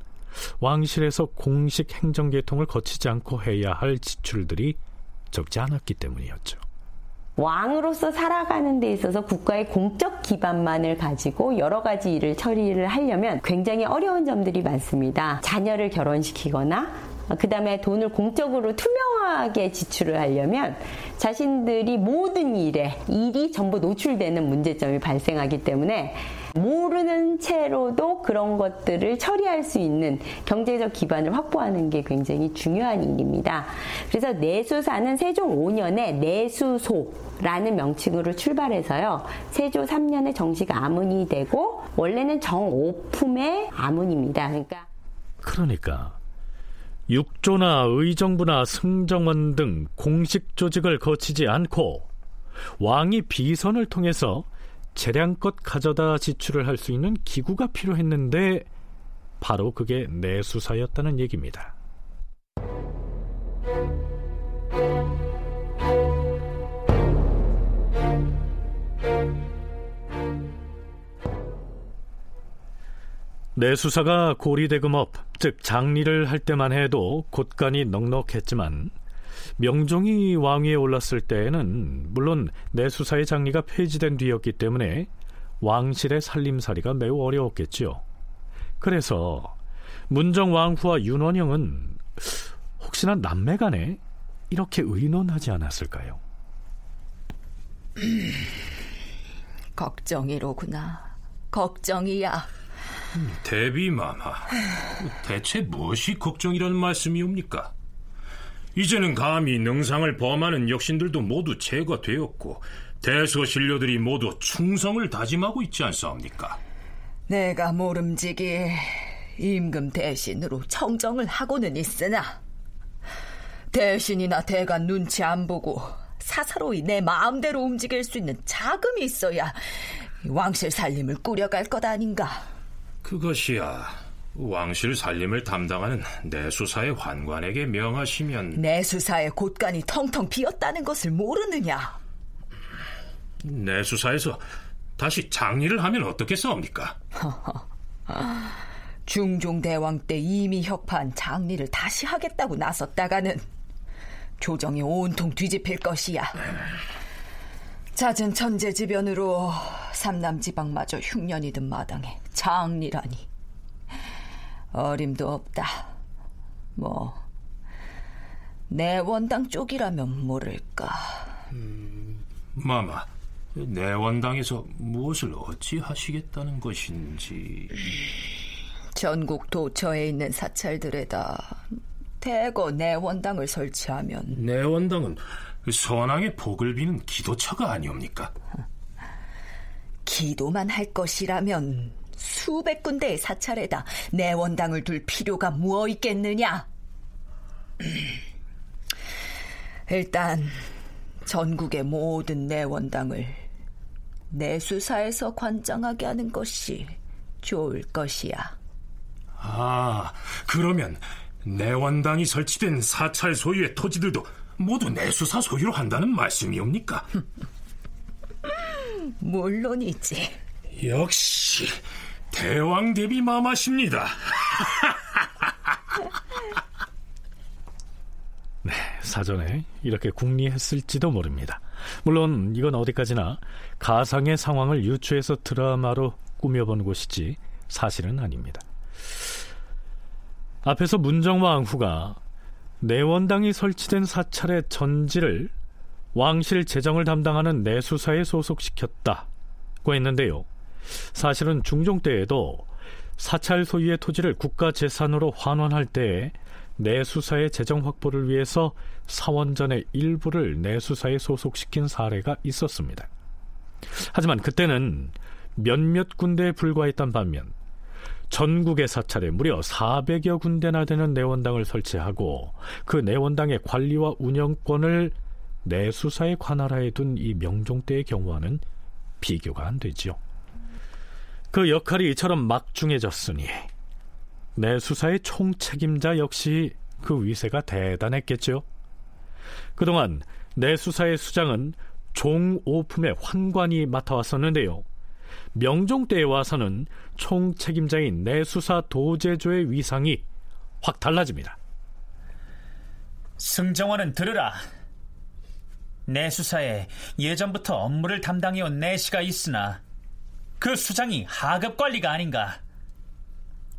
왕실에서 공식 행정계통을 거치지 않고 해야 할 지출들이 적지 않았기 때문이었죠. 왕으로서 살아가는 데 있어서 국가의 공적 기반만을 가지고 여러 가지 일을 처리를 하려면 굉장히 어려운 점들이 많습니다. 자녀를 결혼시키거나 그 다음에 돈을 공적으로 투명하게 지출을 하려면 자신들이 모든 일에 일이 전부 노출되는 문제점이 발생하기 때문에 모르는 채로도 그런 것들을 처리할 수 있는 경제적 기반을 확보하는 게 굉장히 중요한 일입니다. 그래서 내수사는 세종 5년에 내수소라는 명칭으로 출발해서요. 세조 3년에 정식 아문이 되고 원래는 정오품의 아문입니다. 그러니까 그러니까 육조나 의정부나 승정원 등 공식 조직을 거치지 않고 왕이 비선을 통해서 재량껏 가져다 지출을 할 수 있는 기구가 필요했는데 바로 그게 내수사였다는 얘기입니다. 내수사가 고리대금업, 즉 장리를 할 때만 해도 곳간이 넉넉했지만 명종이 왕위에 올랐을 때에는 물론 내수사의 장리가 폐지된 뒤였기 때문에 왕실의 살림살이가 매우 어려웠겠지요. 그래서 문정 왕후와 윤원영은 혹시나 남매 간에 이렇게 의논하지 않았을까요? 걱정이로구나. 걱정이야. 대비마마, 대체 무엇이 걱정이라는 말씀이옵니까? 이제는 감히 능상을 범하는 역신들도 모두 제거되었고 대소신료들이 모두 충성을 다짐하고 있지 않사옵니까? 내가 모름지기 임금 대신으로 청정을 하고는 있으나 대신이나 대간 눈치 안 보고 사사로이 내 마음대로 움직일 수 있는 자금이 있어야 왕실 살림을 꾸려갈 것 아닌가. 그것이야 왕실 살림을 담당하는 내수사의 환관에게 명하시면 내수사의 곳간이 텅텅 비었다는 것을 모르느냐? 내수사에서 다시 장리를 하면 어떻겠사옵니까? 중종대왕 때 이미 혁파한 장리를 다시 하겠다고 나섰다가는 조정이 온통 뒤집힐 것이야. 잦은 천재지변으로 삼남지방마저 흉년이 든 마당에 장리라니 어림도 없다. 뭐 내 원당 쪽이라면 모를까. 음, 마마, 내 원당에서 무엇을 어찌 하시겠다는 것인지. 전국 도처에 있는 사찰들에다 대거 내 원당을 설치하면 내 원당은 선왕의 복을 비는 기도처가 아니옵니까? 기도만 할 것이라면 수백 군데의 사찰에다 내 원당을 둘 필요가 무어 있겠느냐? 일단 전국의 모든 내 원당을 내수사에서 관장하게 하는 것이 좋을 것이야. 아, 그러면 내원당이 설치된 사찰 소유의 토지들도 모두 내수사 소유로 한다는 말씀이옵니까? 물론이지. 역시 대왕 대비 마마십니다. 네, 사전에 이렇게 궁리했을지도 모릅니다. 물론 이건 어디까지나 가상의 상황을 유추해서 드라마로 꾸며본 것이지 사실은 아닙니다. 앞에서 문정왕후가 내원당이 설치된 사찰의 전지를 왕실 재정을 담당하는 내수사에 소속시켰다고 했는데요. 사실은 중종 때에도 사찰 소유의 토지를 국가 재산으로 환원할 때에 내수사의 재정 확보를 위해서 사원전의 일부를 내수사에 소속시킨 사례가 있었습니다. 하지만 그때는 몇몇 군데에 불과했던 반면 전국의 사찰에 무려 400여 군데나 되는 내원당을 설치하고 그 내원당의 관리와 운영권을 내수사에 관할하에 둔 이 명종 때의 경우와는 비교가 안 되지요. 그 역할이 이처럼 막중해졌으니 내 수사의 총책임자 역시 그 위세가 대단했겠죠. 그동안 내 수사의 수장은 종오품의 환관이 맡아왔었는데요. 명종 때에 와서는 총책임자인 내수사 도제조의 위상이 확 달라집니다. 승정원은 들으라. 내수사에 예전부터 업무를 담당해온 내시가 있으나 그 수장이 하급 관리가 아닌가.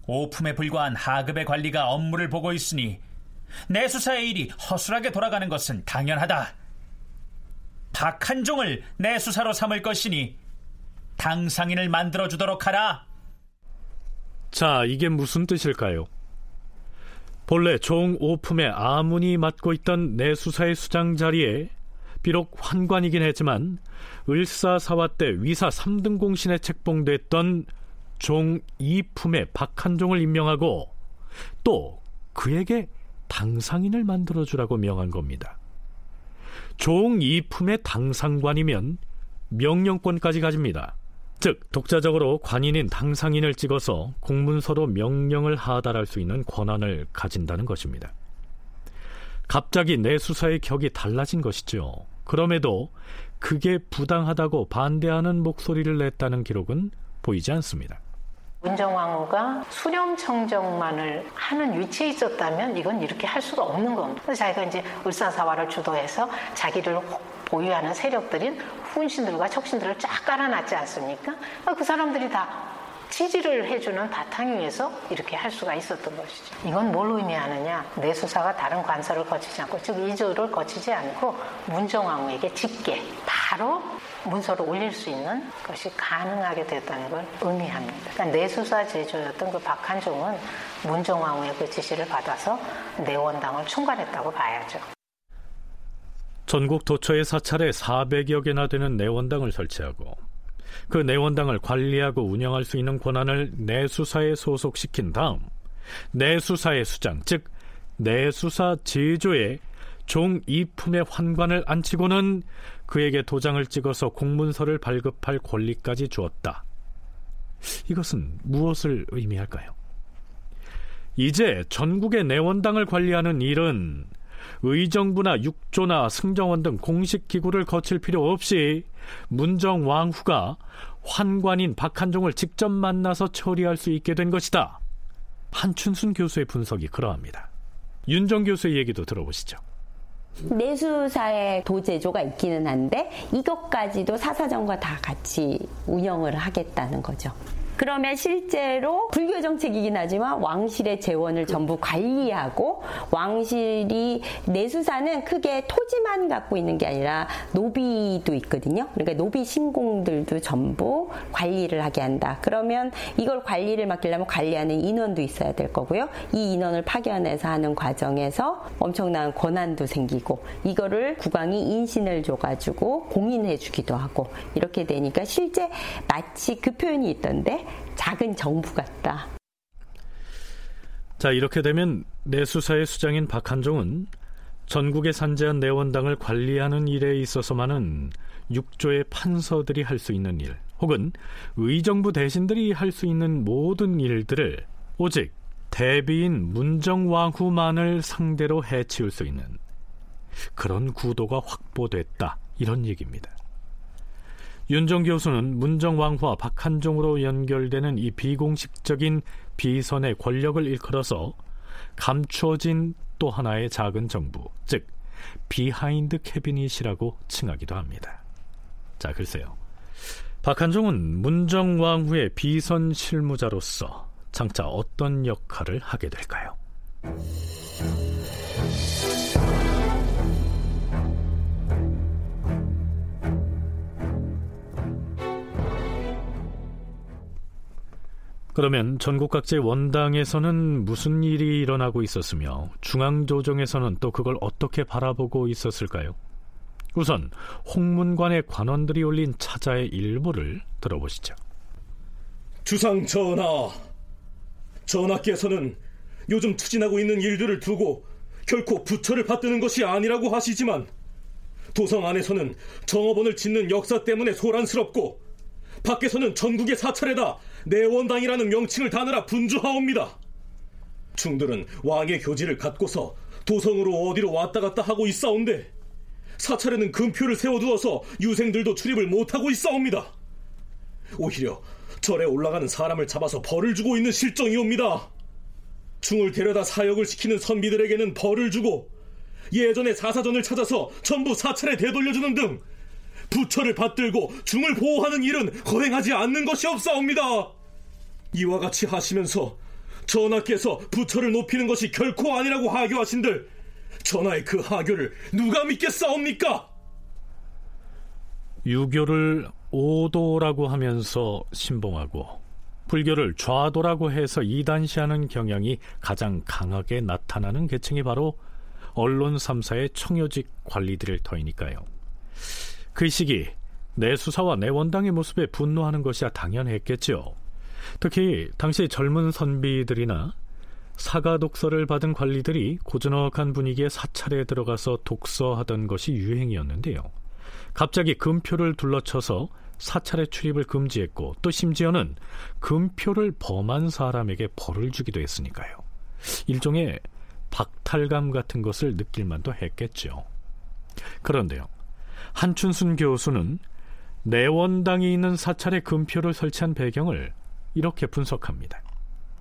오품에 불과한 하급의 관리가 업무를 보고 있으니 내수사의 일이 허술하게 돌아가는 것은 당연하다. 박한종을 내수사로 삼을 것이니 당상인을 만들어 주도록 하라. 자, 이게 무슨 뜻일까요? 본래 종오품의 아문이 맡고 있던 내수사의 수장 자리에 비록 환관이긴 했지만 을사사화 때 위사 3등 공신에 책봉됐던 종 2품의 박한종을 임명하고 또 그에게 당상인을 만들어 주라고 명한 겁니다. 종 2품의 당상관이면 명령권까지 가집니다. 즉 독자적으로 관인인 당상인을 찍어서 공문서로 명령을 하달할 수 있는 권한을 가진다는 것입니다. 갑자기 내 수사의 격이 달라진 것이죠. 그럼에도 그게 부당하다고 반대하는 목소리를 냈다는 기록은 보이지 않습니다. 문정왕후가 수렴 청정만을 하는 위치에 있었다면 이건 이렇게 할 수가 없는 겁니다. 자기가 이제 을사사화를 주도해서 자기를 보유하는 세력들인 훈신들과 척신들을 쫙 깔아놨지 않습니까? 그 사람들이 다 지지를 해주는 바탕 위에서 이렇게 할 수가 있었던 것이죠. 이건 뭘 의미하느냐? 내 수사가 다른 관서를 거치지 않고, 즉 이조를 거치지 않고 문정왕후에게 직계 바로 문서를 올릴 수 있는 것이 가능하게 됐다는 걸 의미합니다. 그러니까 내수사 제조였던 그 박한종은 문정왕후의 그 지시를 받아서 내원당을 총괄했다고 봐야죠. 전국 도처의 사찰에 400여 개나 되는 내원당을 설치하고 그 내원당을 관리하고 운영할 수 있는 권한을 내수사에 소속시킨 다음 내수사의 수장, 즉 내수사 제조에 종 이품의 환관을 안치고는 그에게 도장을 찍어서 공문서를 발급할 권리까지 주었다. 이것은 무엇을 의미할까요? 이제 전국의 내원당을 관리하는 일은 의정부나 육조나 승정원 등 공식 기구를 거칠 필요 없이 문정 왕후가 환관인 박한종을 직접 만나서 처리할 수 있게 된 것이다. 한춘순 교수의 분석이 그러합니다. 윤정 교수의 얘기도 들어보시죠. 내수사의 도제조가 있기는 한데 이것까지도 사사정과 다 같이 운영을 하겠다는 거죠. 그러면 실제로 불교 정책이긴 하지만 왕실의 재원을 전부 관리하고 왕실이 내수사는 크게 토지만 갖고 있는 게 아니라 노비도 있거든요. 그러니까 노비 신공들도 전부 관리를 하게 한다. 그러면 이걸 관리를 맡기려면 관리하는 인원도 있어야 될 거고요. 이 인원을 파견해서 하는 과정에서 엄청난 권한도 생기고 이거를 국왕이 인신을 줘가지고 공인해 주기도 하고 이렇게 되니까 실제 마치 그 표현이 있던데 작은 정부 같다. 자, 이렇게 되면 내수사의 수장인 박한종은 전국에 산재한 내원당을 관리하는 일에 있어서만은 육조의 판서들이 할 수 있는 일, 혹은 의정부 대신들이 할 수 있는 모든 일들을 오직 대비인 문정왕후만을 상대로 해치울 수 있는 그런 구도가 확보됐다. 이런 얘기입니다. 윤정 교수는 문정왕후와 박한종으로 연결되는 이 비공식적인 비선의 권력을 일컬어서 감추어진 또 하나의 작은 정부, 즉 behind cabinet이라고 칭하기도 합니다. 자, 글쎄요. 박한종은 문정왕후의 비선 실무자로서 장차 어떤 역할을 하게 될까요? 그러면 전국 각지의 원당에서는 무슨 일이 일어나고 있었으며 중앙조정에서는 또 그걸 어떻게 바라보고 있었을까요? 우선 홍문관의 관원들이 올린 차자의 일부를 들어보시죠. 주상 전하, 전하께서는 요즘 추진하고 있는 일들을 두고 결코 부처를 받드는 것이 아니라고 하시지만 도성 안에서는 정업원을 짓는 역사 때문에 소란스럽고 밖에서는 전국의 사찰에다 내원당이라는 명칭을 다느라 분주하옵니다. 중들은 왕의 교지를 갖고서 도성으로 어디로 왔다 갔다 하고 있사온데 사찰에는 금표를 세워두어서 유생들도 출입을 못하고 있사옵니다. 오히려 절에 올라가는 사람을 잡아서 벌을 주고 있는 실정이옵니다. 중을 데려다 사역을 시키는 선비들에게는 벌을 주고 예전의 사사전을 찾아서 전부 사찰에 되돌려주는 등 부처를 받들고 중을 보호하는 일은 허행하지 않는 것이 없사옵니다. 이와 같이 하시면서 전하께서 부처를 높이는 것이 결코 아니라고 하교하신들 전하의 그 하교를 누가 믿겠사옵니까? 유교를 오도라고 하면서 신봉하고 불교를 좌도라고 해서 이단시하는 경향이 가장 강하게 나타나는 계층이 바로 언론 3사의 청요직 관리들일 터이니까요. 그 시기 내 수사와 내 원당의 모습에 분노하는 것이야 당연했겠죠. 특히 당시 젊은 선비들이나 사가 독서를 받은 관리들이 고즈넉한 분위기의 사찰에 들어가서 독서하던 것이 유행이었는데요. 갑자기 금표를 둘러쳐서 사찰의 출입을 금지했고 또 심지어는 금표를 범한 사람에게 벌을 주기도 했으니까요. 일종의 박탈감 같은 것을 느낄 만도 했겠죠. 그런데요. 한춘순 교수는 내원당이 있는 사찰에 금표를 설치한 배경을 이렇게 분석합니다.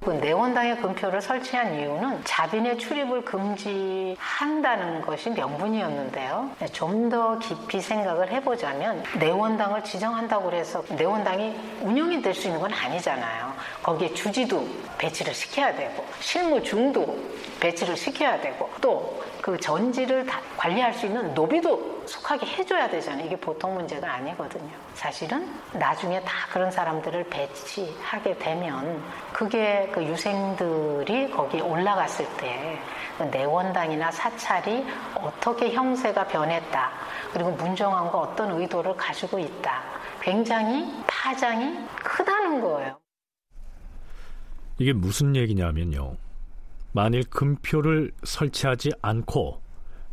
그 내원당에 금표를 설치한 이유는 자빈의 출입을 금지한다는 것이 명분이었는데요. 좀 더 깊이 생각을 해보자면 내원당을 지정한다고 해서 내원당이 운영이 될 수 있는 건 아니잖아요. 거기에 주지도 배치를 시켜야 되고 실무 중도 배치를 시켜야 되고 또 그 전지를 관리할 수 있는 노비도 속하게 해줘야 되잖아요. 이게 보통 문제가 아니거든요. 사실은 나중에 다 그런 사람들을 배치하게 되면 그게 그 유생들이 거기에 올라갔을 때그 내원당이나 사찰이 어떻게 형세가 변했다. 그리고 문정왕후가 어떤 의도를 가지고 있다. 굉장히 파장이 크다는 거예요. 이게 무슨 얘기냐면요. 만일 금표를 설치하지 않고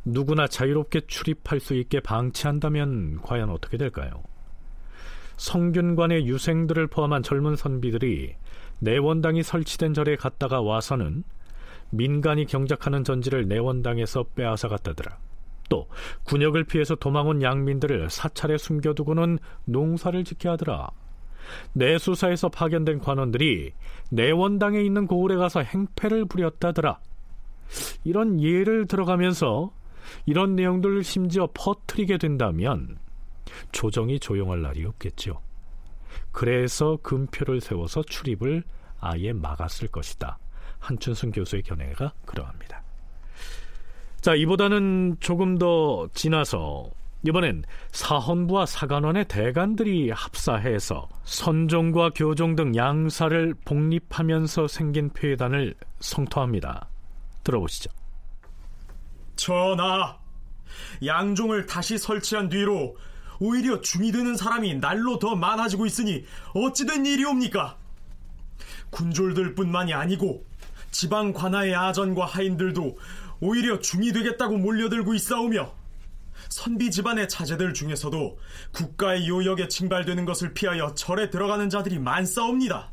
누구나 자유롭게 출입할 수 있게 방치한다면 과연 어떻게 될까요? 성균관의 유생들을 포함한 젊은 선비들이 내원당이 설치된 절에 갔다가 와서는 민간이 경작하는 전지를 내원당에서 빼앗아 갔다더라. 또 군역을 피해서 도망온 양민들을 사찰에 숨겨두고는 농사를 짓게 하더라. 내수사에서 파견된 관원들이 내원당에 있는 고을에 가서 행패를 부렸다더라. 이런 예를 들어가면서 이런 내용들을 심지어 퍼뜨리게 된다면 조정이 조용할 날이 없겠죠. 그래서 금표를 세워서 출입을 아예 막았을 것이다. 한춘순 교수의 견해가 그러합니다. 자, 이보다는 조금 더 지나서 이번엔 사헌부와 사관원의 대관들이 합사해서 선종과 교종 등 양사를 복립하면서 생긴 폐단을 성토합니다. 들어보시죠. 전하, 양종을 다시 설치한 뒤로 오히려 중이 드는 사람이 날로 더 많아지고 있으니 어찌된 일이옵니까? 군졸들뿐만이 아니고 지방 관아의 아전과 하인들도 오히려 중이 되겠다고 몰려들고 있사오며 선비 집안의 자제들 중에서도 국가의 요역에 징발되는 것을 피하여 절에 들어가는 자들이 많사옵니다.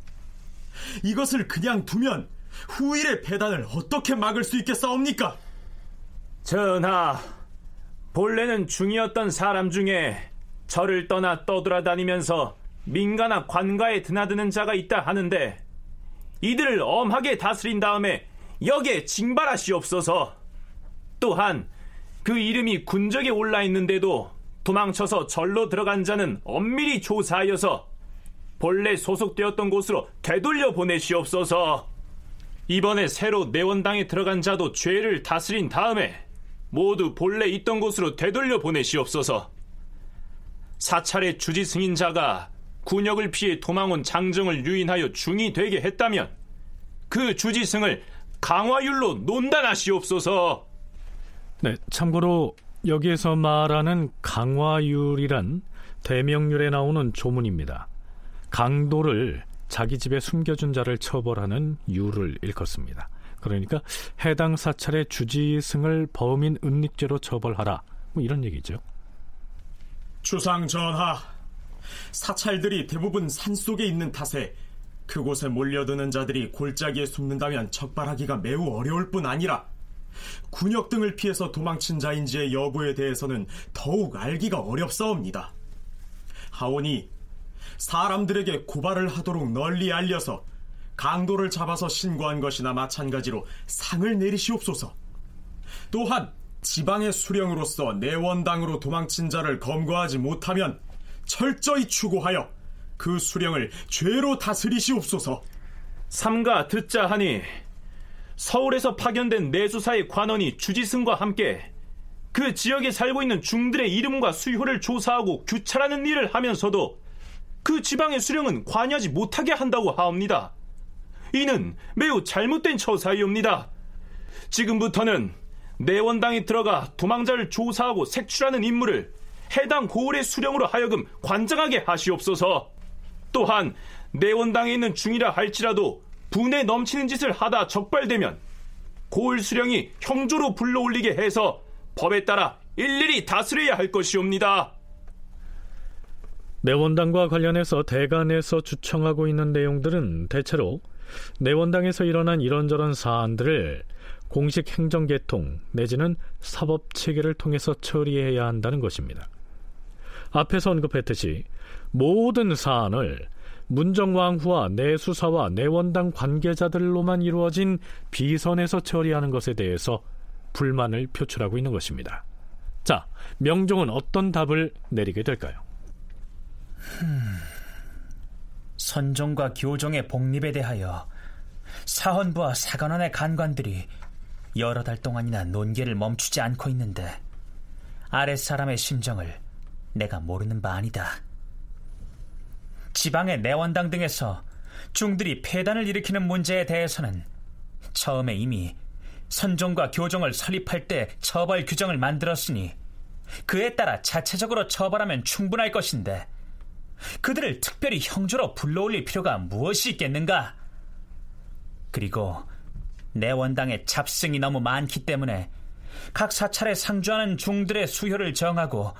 이것을 그냥 두면 후일의 배단을 어떻게 막을 수 있겠사옵니까? 전하, 본래는 중이었던 사람 중에 절을 떠나 떠돌아다니면서 민가나 관가에 드나드는 자가 있다 하는데 이들을 엄하게 다스린 다음에 역에 징발하시옵소서. 또한 그 이름이 군적에 올라 있는데도 도망쳐서 절로 들어간 자는 엄밀히 조사하여서 본래 소속되었던 곳으로 되돌려 보내시옵소서. 이번에 새로 내원당에 들어간 자도 죄를 다스린 다음에 모두 본래 있던 곳으로 되돌려 보내시옵소서. 사찰의 주지 승인자가 군역을 피해 도망온 장정을 유인하여 중이 되게 했다면 그 주지승을 강화율로 논단하시옵소서. 네, 참고로 여기에서 말하는 강화율이란 대명률에 나오는 조문입니다. 강도를 자기 집에 숨겨준 자를 처벌하는 율을 일컫습니다. 그러니까 해당 사찰의 주지승을 범인 은닉죄로 처벌하라. 뭐 이런 얘기죠. 주상 전하, 사찰들이 대부분 산속에 있는 탓에 그곳에 몰려드는 자들이 골짜기에 숨는다면 적발하기가 매우 어려울 뿐 아니라 군역 등을 피해서 도망친 자인지의 여부에 대해서는 더욱 알기가 어렵사옵니다. 하오니 사람들에게 고발을 하도록 널리 알려서 강도를 잡아서 신고한 것이나 마찬가지로 상을 내리시옵소서. 또한 지방의 수령으로서 내원당으로 도망친 자를 검거하지 못하면 철저히 추구하여 그 수령을 죄로 다스리시옵소서. 삼가 듣자 하니 서울에서 파견된 내수사의 관원이 주지승과 함께 그 지역에 살고 있는 중들의 이름과 수효를 조사하고 규찰하는 일을 하면서도 그 지방의 수령은 관여하지 못하게 한다고 하옵니다. 이는 매우 잘못된 처사이옵니다. 지금부터는 내원당에 들어가 도망자를 조사하고 색출하는 임무를 해당 고을의 수령으로 하여금 관장하게 하시옵소서. 또한 내원당에 있는 중이라 할지라도 분에 넘치는 짓을 하다 적발되면 고을 수령이 형조로 불러올리게 해서 법에 따라 일일이 다스려야 할 것이옵니다. 내원당과 관련해서 대간에서 주청하고 있는 내용들은 대체로 내원당에서 일어난 이런저런 사안들을 공식 행정계통 내지는 사법 체계를 통해서 처리해야 한다는 것입니다. 앞에서 언급했듯이 모든 사안을 문정왕후와 내수사와 내원당 관계자들로만 이루어진 비선에서 처리하는 것에 대해서 불만을 표출하고 있는 것입니다. 자, 명종은 어떤 답을 내리게 될까요? 선종과 교종의 복립에 대하여 사헌부와 사관원의 간관들이 여러 달 동안이나 논계를 멈추지 않고 있는데 아랫사람의 심정을 내가 모르는 바 아니다. 지방의 내원당 등에서 중들이 폐단을 일으키는 문제에 대해서는 처음에 이미 선종과 교종을 설립할 때 처벌 규정을 만들었으니 그에 따라 자체적으로 처벌하면 충분할 것인데 그들을 특별히 형조로 불러올릴 필요가 무엇이 있겠는가? 그리고 내 원당의 잡승이 너무 많기 때문에 각 사찰에 상주하는 중들의 수효를 정하고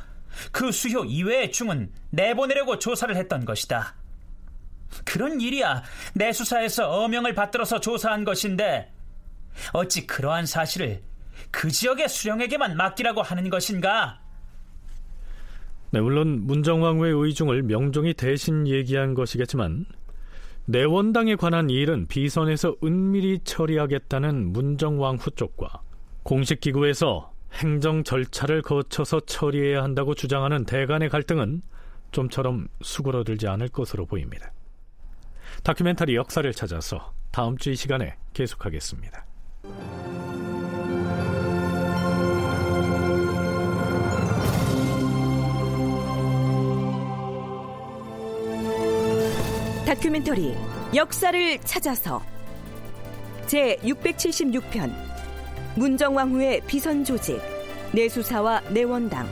그 수효 이외의 중은 내보내려고 조사를 했던 것이다. 그런 일이야 내 수사에서 어명을 받들어서 조사한 것인데 어찌 그러한 사실을 그 지역의 수령에게만 맡기라고 하는 것인가? 네, 물론 문정왕후의 의중을 명종이 대신 얘기한 것이겠지만 내원당에 관한 일은 비선에서 은밀히 처리하겠다는 문정왕후 쪽과 공식 기구에서 행정 절차를 거쳐서 처리해야 한다고 주장하는 대간의 갈등은 좀처럼 수그러들지 않을 것으로 보입니다. 다큐멘터리 역사를 찾아서 다음 주 이 시간에 계속하겠습니다. 다큐멘터리 역사를 찾아서 제 676편 문정왕후의 비선 조직 내수사와 내원당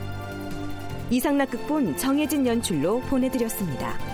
이상락 극본 정혜진 연출로 보내드렸습니다.